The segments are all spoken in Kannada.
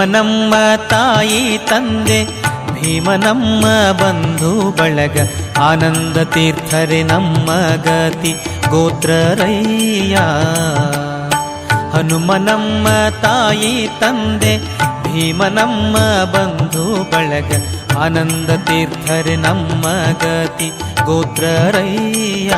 ಹನುಮನಮ್ಮ ತಾಯಿ ತಂದೆ ಭೀಮ ನಮ್ಮ ಬಂಧು ಬಳಗ, ಆನಂದ ತೀರ್ಥರೆ ನಮ್ಮ ಗತಿ, ಗೋತ್ರರಯ್ಯ. ಹನುಮನಮ್ಮ ತಾಯಿ ತಂದೆ ಭೀಮ ನಮ್ಮ ಬಂಧು ಬಳಗ, ಆನಂದ ತೀರ್ಥರೆ ನಮ್ಮ ಗತಿ, ಗೋತ್ರರಯ್ಯ.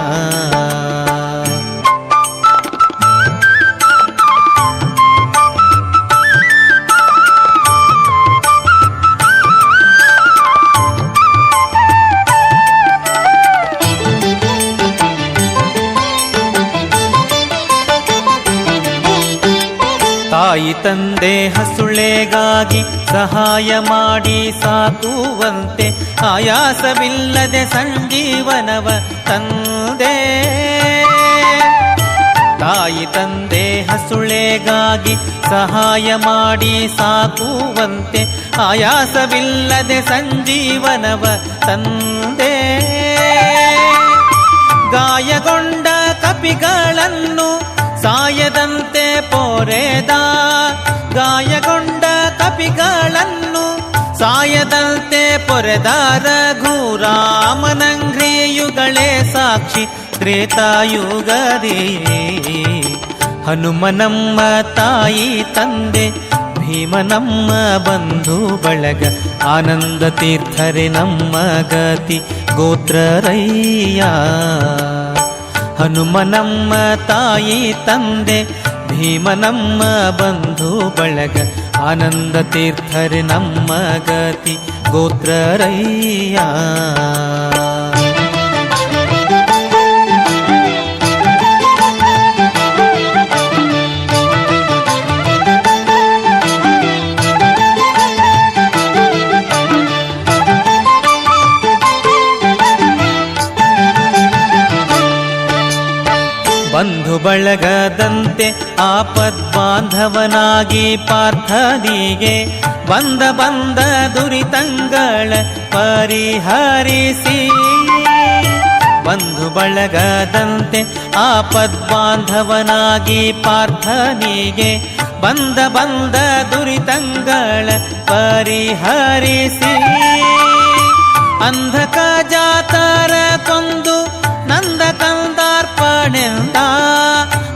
ತಾಯಿ ತಂದೆ ಹಸುಳೆಗಾಗಿ ಸಹಾಯ ಮಾಡಿ ಸಾಕುವಂತೆ ಆಯಾಸವಿಲ್ಲದೆ ಸಂಜೀವನವ ತಂದೆ. ತಾಯಿ ತಂದೆ ಹಸುಳೆಗಾಗಿ ಸಹಾಯ ಮಾಡಿ ಸಾಕುವಂತೆ ಆಯಾಸವಿಲ್ಲದೆ ಸಂಜೀವನವ ತಂದೆ. ಗಾಯಗೊಂಡ ಕಪಿಗಳನ್ನು ಸಾಯದಂತೆ ಪೊರೆದ ಗಾಯಗೊಂಡ ಕಪಿಗಳನ್ನು ಸಾಯದಂತೆ ಪೊರೆದ ರಘುರಾಮನಂಗ್ರಿಯುಗಳೇ ಸಾಕ್ಷಿ ತ್ರೇತಾಯುಗದೇ. ಹನುಮನಮ್ಮ ತಾಯಿ ತಂದೆ, ಭೀಮನಮ್ಮ ಬಂಧು ಬಳಗ, ಆನಂದ ತೀರ್ಥರೆ ನಮ್ಮ ಗತಿ ಗೋತ್ರರಯ್ಯ. ಹನುಮನಮ್ಮ ತಾಯಿ ತಂದೆ ಭೀಮನಮ್ಮ ಬಂಧು ಬಳಗ ಆನಂದ ತೀರ್ಥರೆ ನಮ್ಮ ಗತಿ ಗೋತ್ರರಯ್ಯ. ಬಂಧು ಬಳಗದಂತೆ ಆಪದ್ಬಾಂಧವನಾಗಿ ಪಾರ್ಥನಿಗೆ ಬಂದ ಬಂದ ದುರಿತಂಗಳ ಪರಿಹರಿಸಿ. ಬಂಧು ಬಳಗದಂತೆ ಆಪದ್ಬಾಂಧವನಾಗಿ ಪಾರ್ಥನಿಗೆ ಬಂದ ಬಂದ ದುರಿತಂಗಳ ಪರಿಹರಿಸಿ. ಅಂಧಕ ಜಾತರ ಕೊಂದು ನಂದ ಕಂದಾರ್ಪಣೆಂದ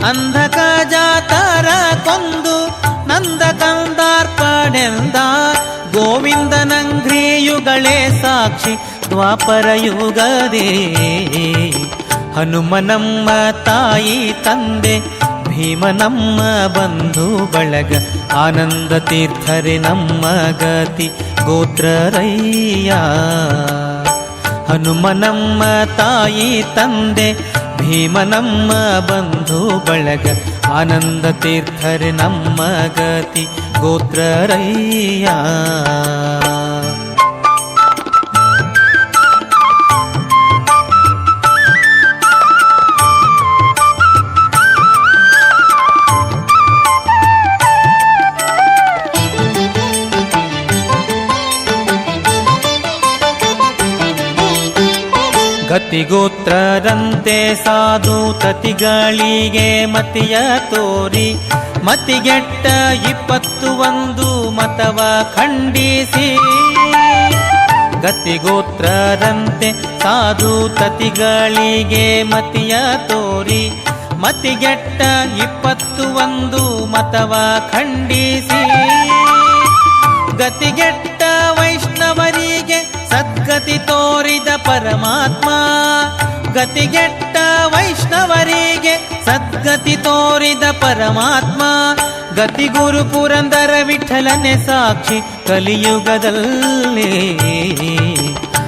ಅಂಧಕ ಜಾತರ ಕೊಂದು, ನಂದ ಕಂದಾರ್ಪಣೆಂದ, ಗೋವಿಂದನಂಗ್ರಿಯುಗಳೇ ಸಾಕ್ಷಿ, ದ್ವಾಪರ ಯುಗದೇ. ಹನುಮನಮ್ಮ ತಾಯಿ ತಂದೆ, ಭೀಮನಮ್ಮ ಬಂಧು ಬಳಗ, ಆನಂದ ತೀರ್ಥರೆ ನಮ್ಮ ಗತಿ, ಗೋತ್ರರಯ್ಯ. ಹನುಮನಮ್ಮ ತಾಯಿ ತಂದೆ ಭೀಮನಮ್ಮ ಬಂಧು ಬಳಗ ಆನಂದ ತೀರ್ಥರೆ ನಮ್ಮ ಗತಿ ಗೋತ್ರರಯ್ಯ ಗತಿಗೋತ್ರರಂತೆ ಸಾಧು ತತಿಗಳಿಗೆ ಮತಿಯ ತೋರಿ, ಮತಿಗೆಟ್ಟ ಇಪ್ಪತ್ತು ಒಂದು ಮತವ ಖಂಡಿಸಿ. ಗತಿಗೋತ್ರರಂತೆ ಸಾಧು ತತಿಗಳಿಗೆ ಮತಿಯ ತೋರಿ, ಮತಿಗೆಟ್ಟ ಇಪ್ಪತ್ತು ಒಂದು ಮತವ ಖಂಡಿಸಿ. ಗತಿಗೆಟ್ಟ ಸದ್ಗತಿ ತೋರಿದ ಪರಮಾತ್ಮ. ಗತಿಗೆಟ್ಟ ವೈಷ್ಣವರಿಗೆ ಸದ್ಗತಿ ತೋರಿದ ಪರಮಾತ್ಮ. ಗತಿ ಗುರು ಪುರಂದರ ವಿಠಲನೆ ಸಾಕ್ಷಿ ಕಲಿಯುಗದಲ್ಲಿ.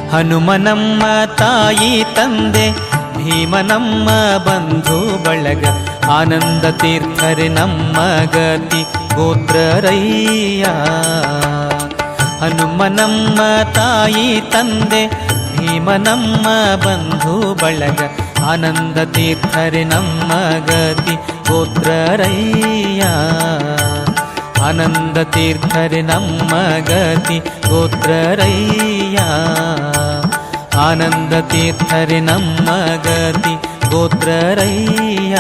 ಹನುಮನಮ್ಮ ತಾಯಿ ತಂದೆ, ಭೀಮನಮ್ಮ ಬಂಧು ಬಳಗ, ಆನಂದ ತೀರ್ಥರೆ ನಮ್ಮ ಗತಿ ಗೋತ್ರರಯ್ಯ. ಹನುಮನಮ್ಮ ತಾಯಿ ತಂದೆ ಭೀಮನಮ್ಮ ಬಂಧು ಬಳಗ ಆನಂದ ತೀರ್ಥರೆ ನಮ್ಮ ಗತಿ ಗೋತ್ರರಯ್ಯ ಆನಂದ ತೀರ್ಥರೆ ನಮ್ಮ ಗತಿ ಗೋತ್ರರಯ್ಯ ಆನಂದ ತೀರ್ಥರೆ ನಮ್ಮ ಗತಿ ಗೋತ್ರರಯ್ಯ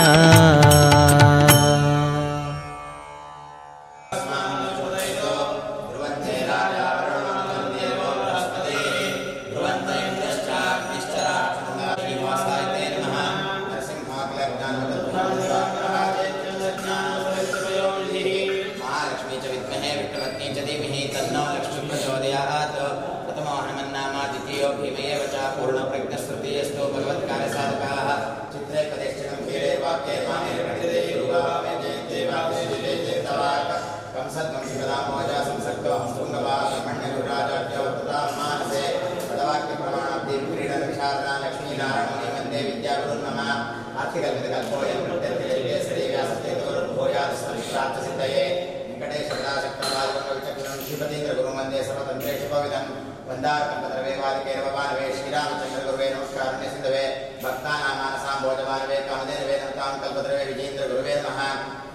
श्रीमतीन्द्रगुरुमन्ये सर्वतन्त्रेषु पवितम् वन्दार्कम्पद्रवेवादिकैरवमानवे श्रीरामचन्द्रगुरुवे नमस्कारण्यसिन्धवे भक्तानां मानसां भोजमानवे कामदेनवे नमतां कल्पद्रवे विजेन्द्रगुरुवे नमः।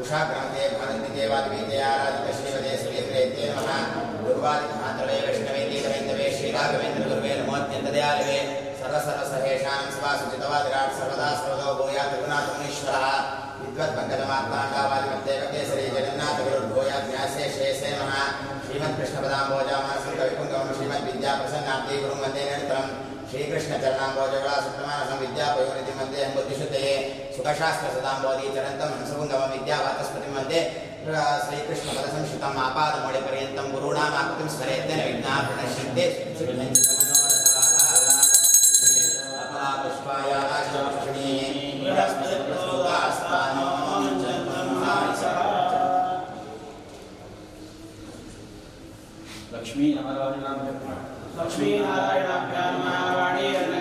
उषाग्रमते भारतीदेवादिवीते आराधित श्रीमते श्रीन्द्रेत्ये नमः। गुरुवादिमहात्रवे वैष्णवे देवैन्दवे श्रीराघवेन्द्रगुरुवे नमोऽत्यन्तदयालवे सर्वसर्वसहेषां स्वासुचितवा विराट् सर्वदा सर्वतो भूयात् रघुनाथमुनीश्वरः विद्वद्भङ्गतमात्मा कावादिमत्ते जगन्नाथगुरुर् श्रेष्ठेमः श्रीमत्कृष्णपदाम्बोजामः श्रीकविपुङ्गवं श्रीमद्विद्याप्रसन्नाब्दी गुरुं वंदे निरन्तरं श्रीकृष्णचरणाम्बोजगलासुप्रमाणसं विद्यापयोनिधिं वंदे बुद्धिशुद्धये सुखशास्त्रसदाम्बोधि चरन्तं हंसपुङ्गवं विद्यावाचस्पतिं वंदे श्रीकृष्णपदसंश्रुतम् आपादमौलिपर्यन्तं गुरूणामाकृतिं स्मरेत्तेन विघ्नाः प्रणश्यन्ते लक्ष्मीनारायणाभ्य लक्ष्मीनारायणाभ्या नारायणे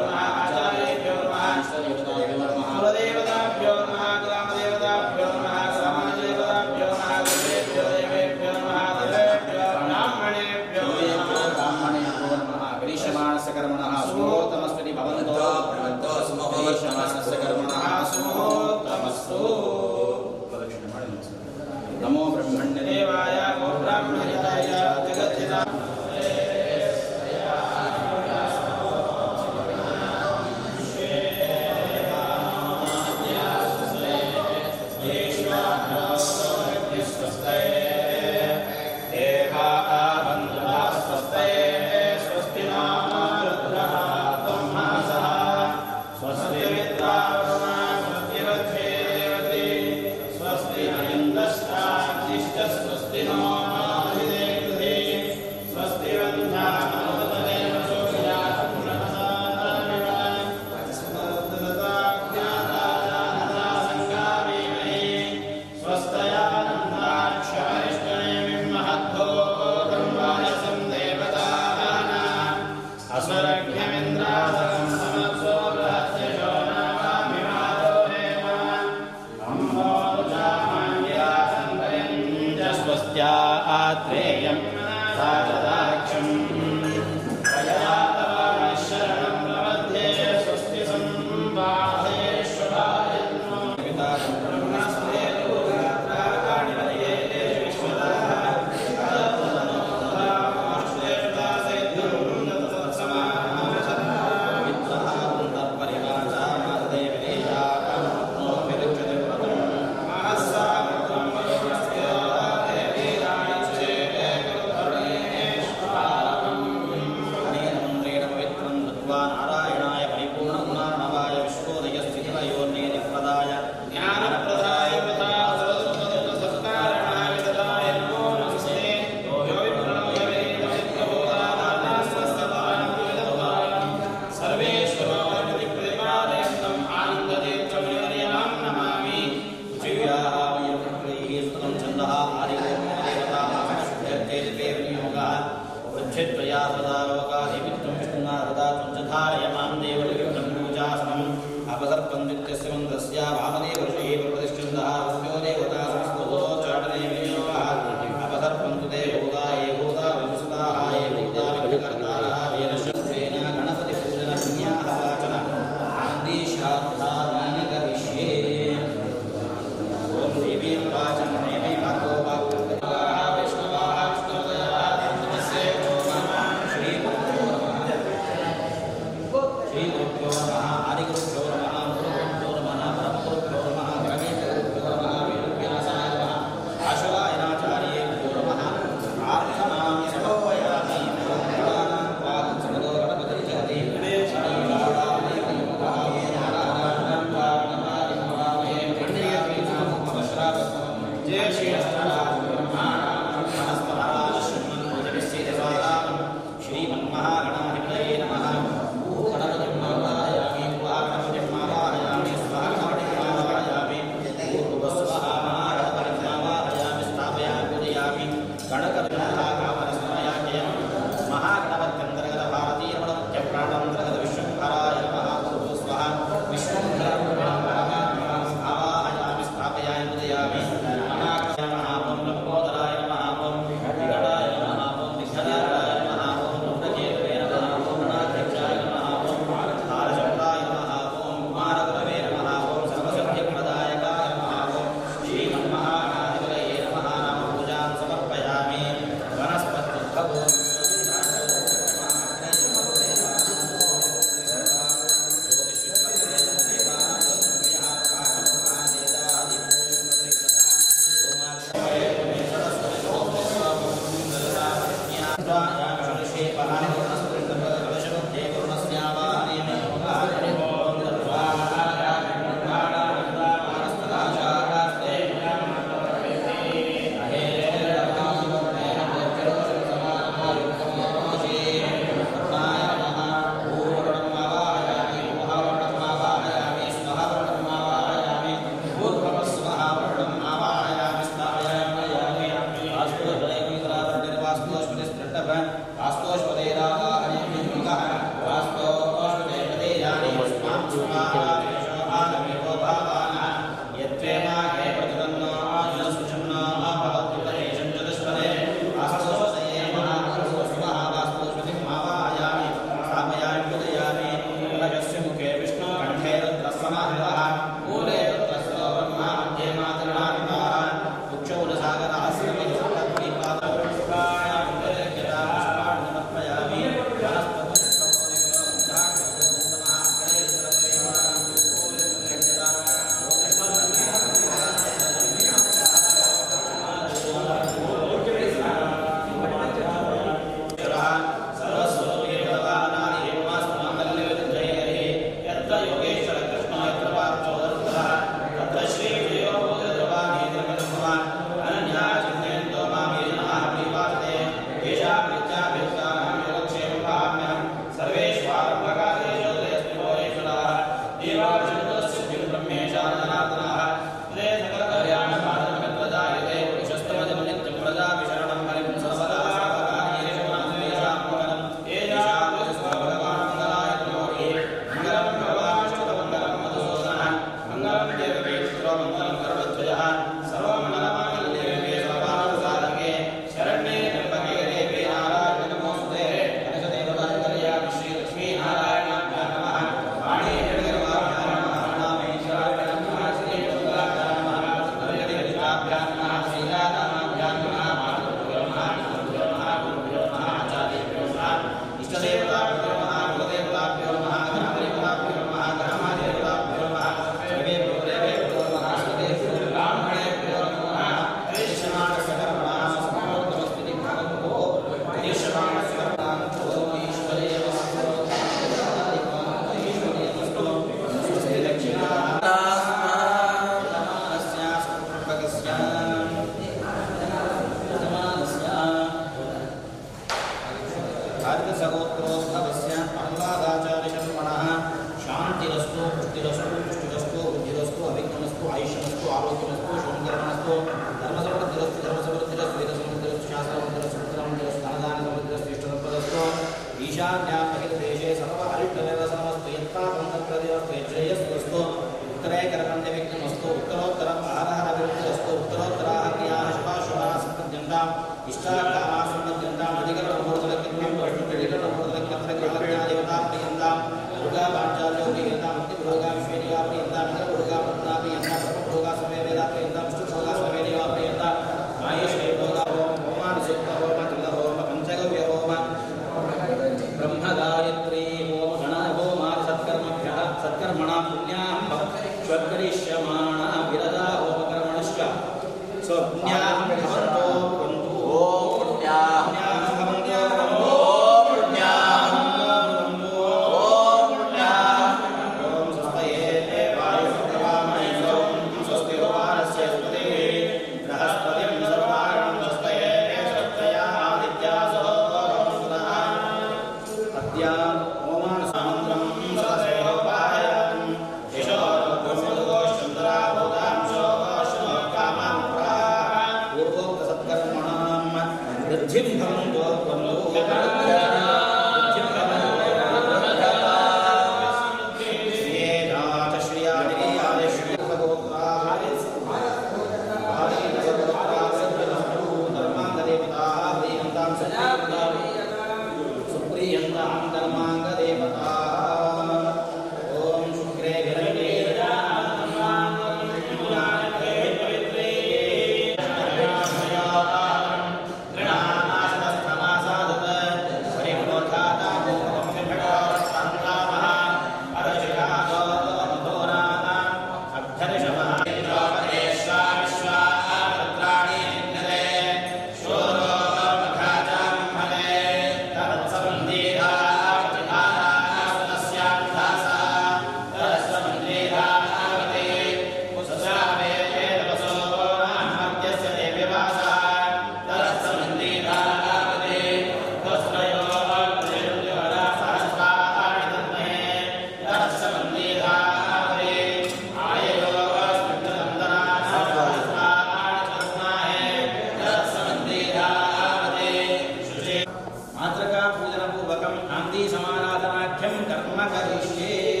शांति समाराधनाख्यम कर्म करिष्ये।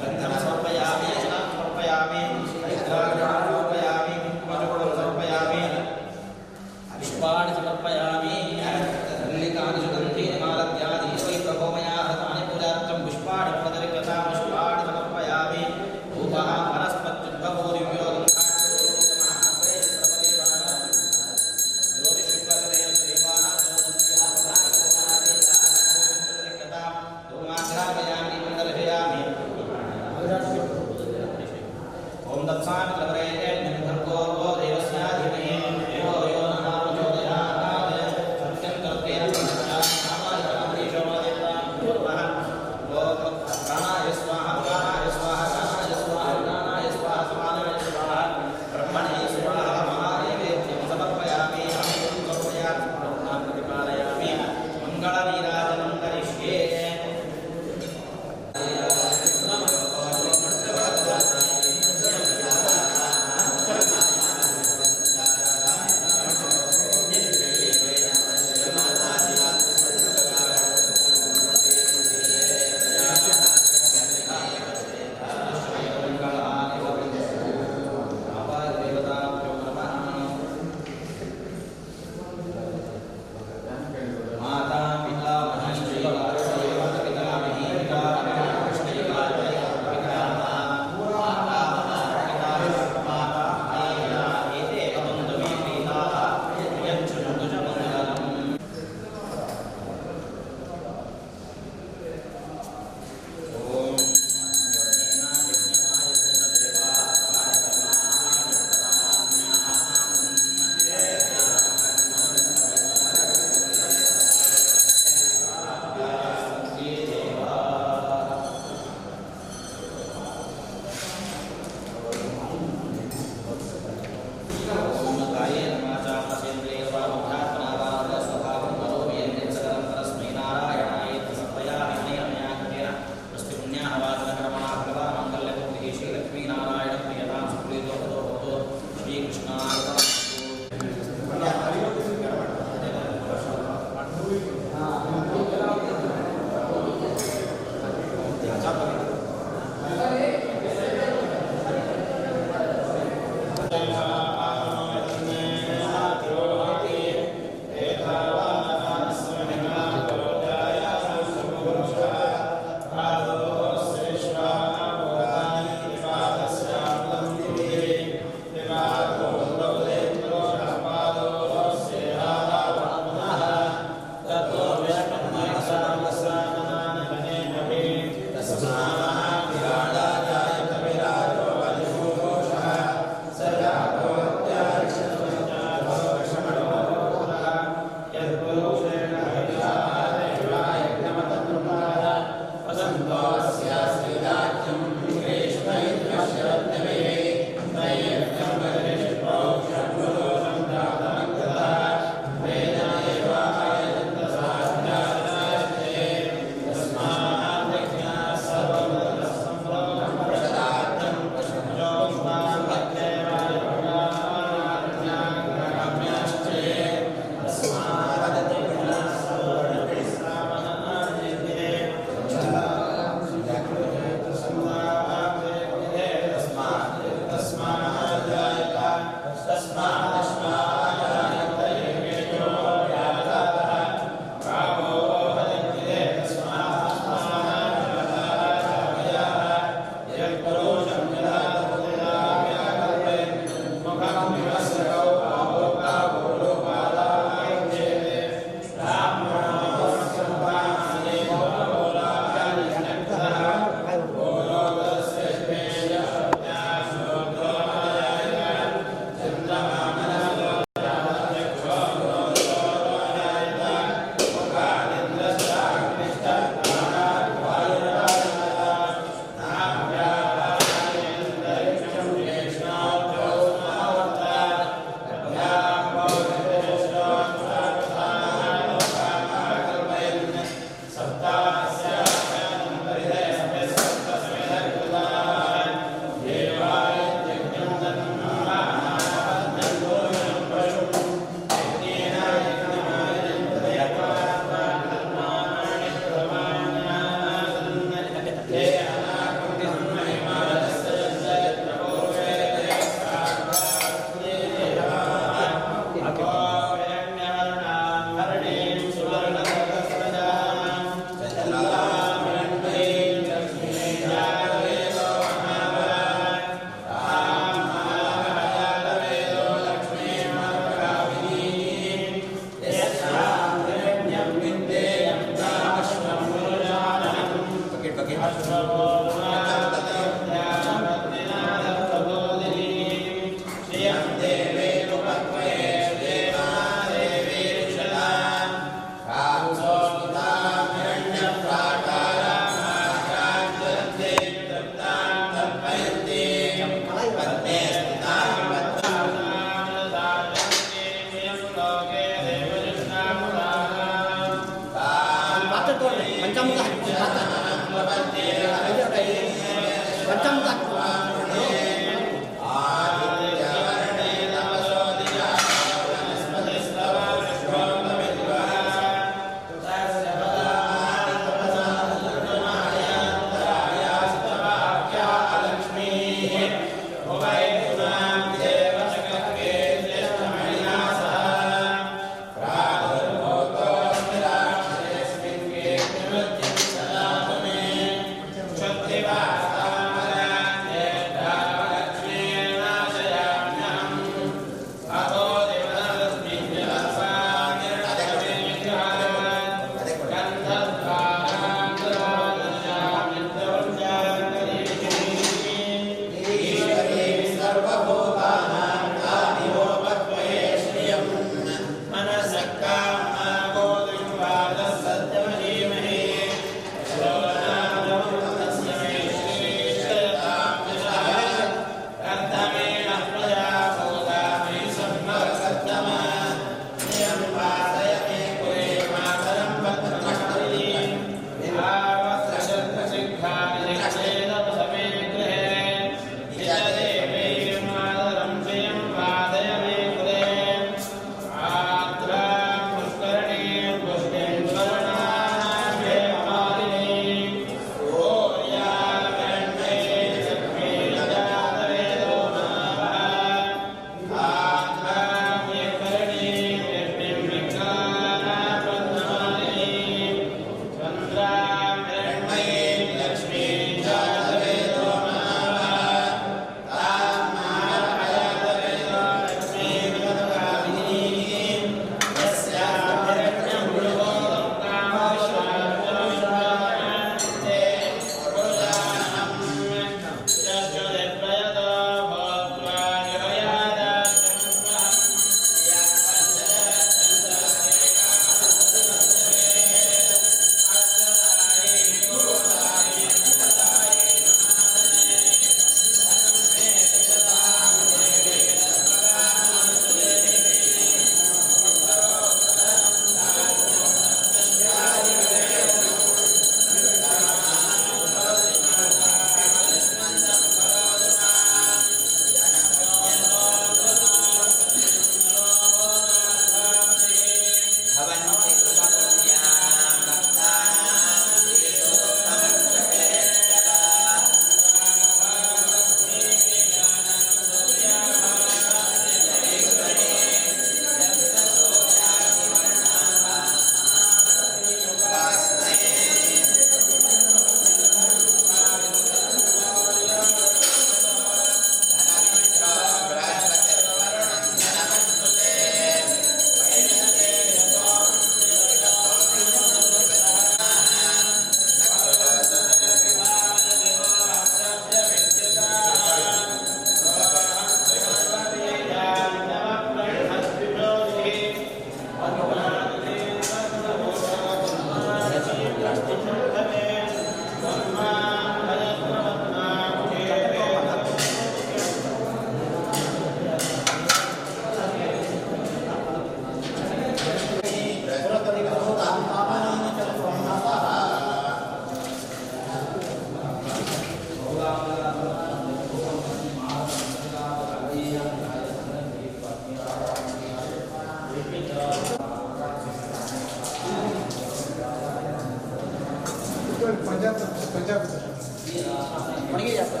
Bonilla ya ¿ah? está.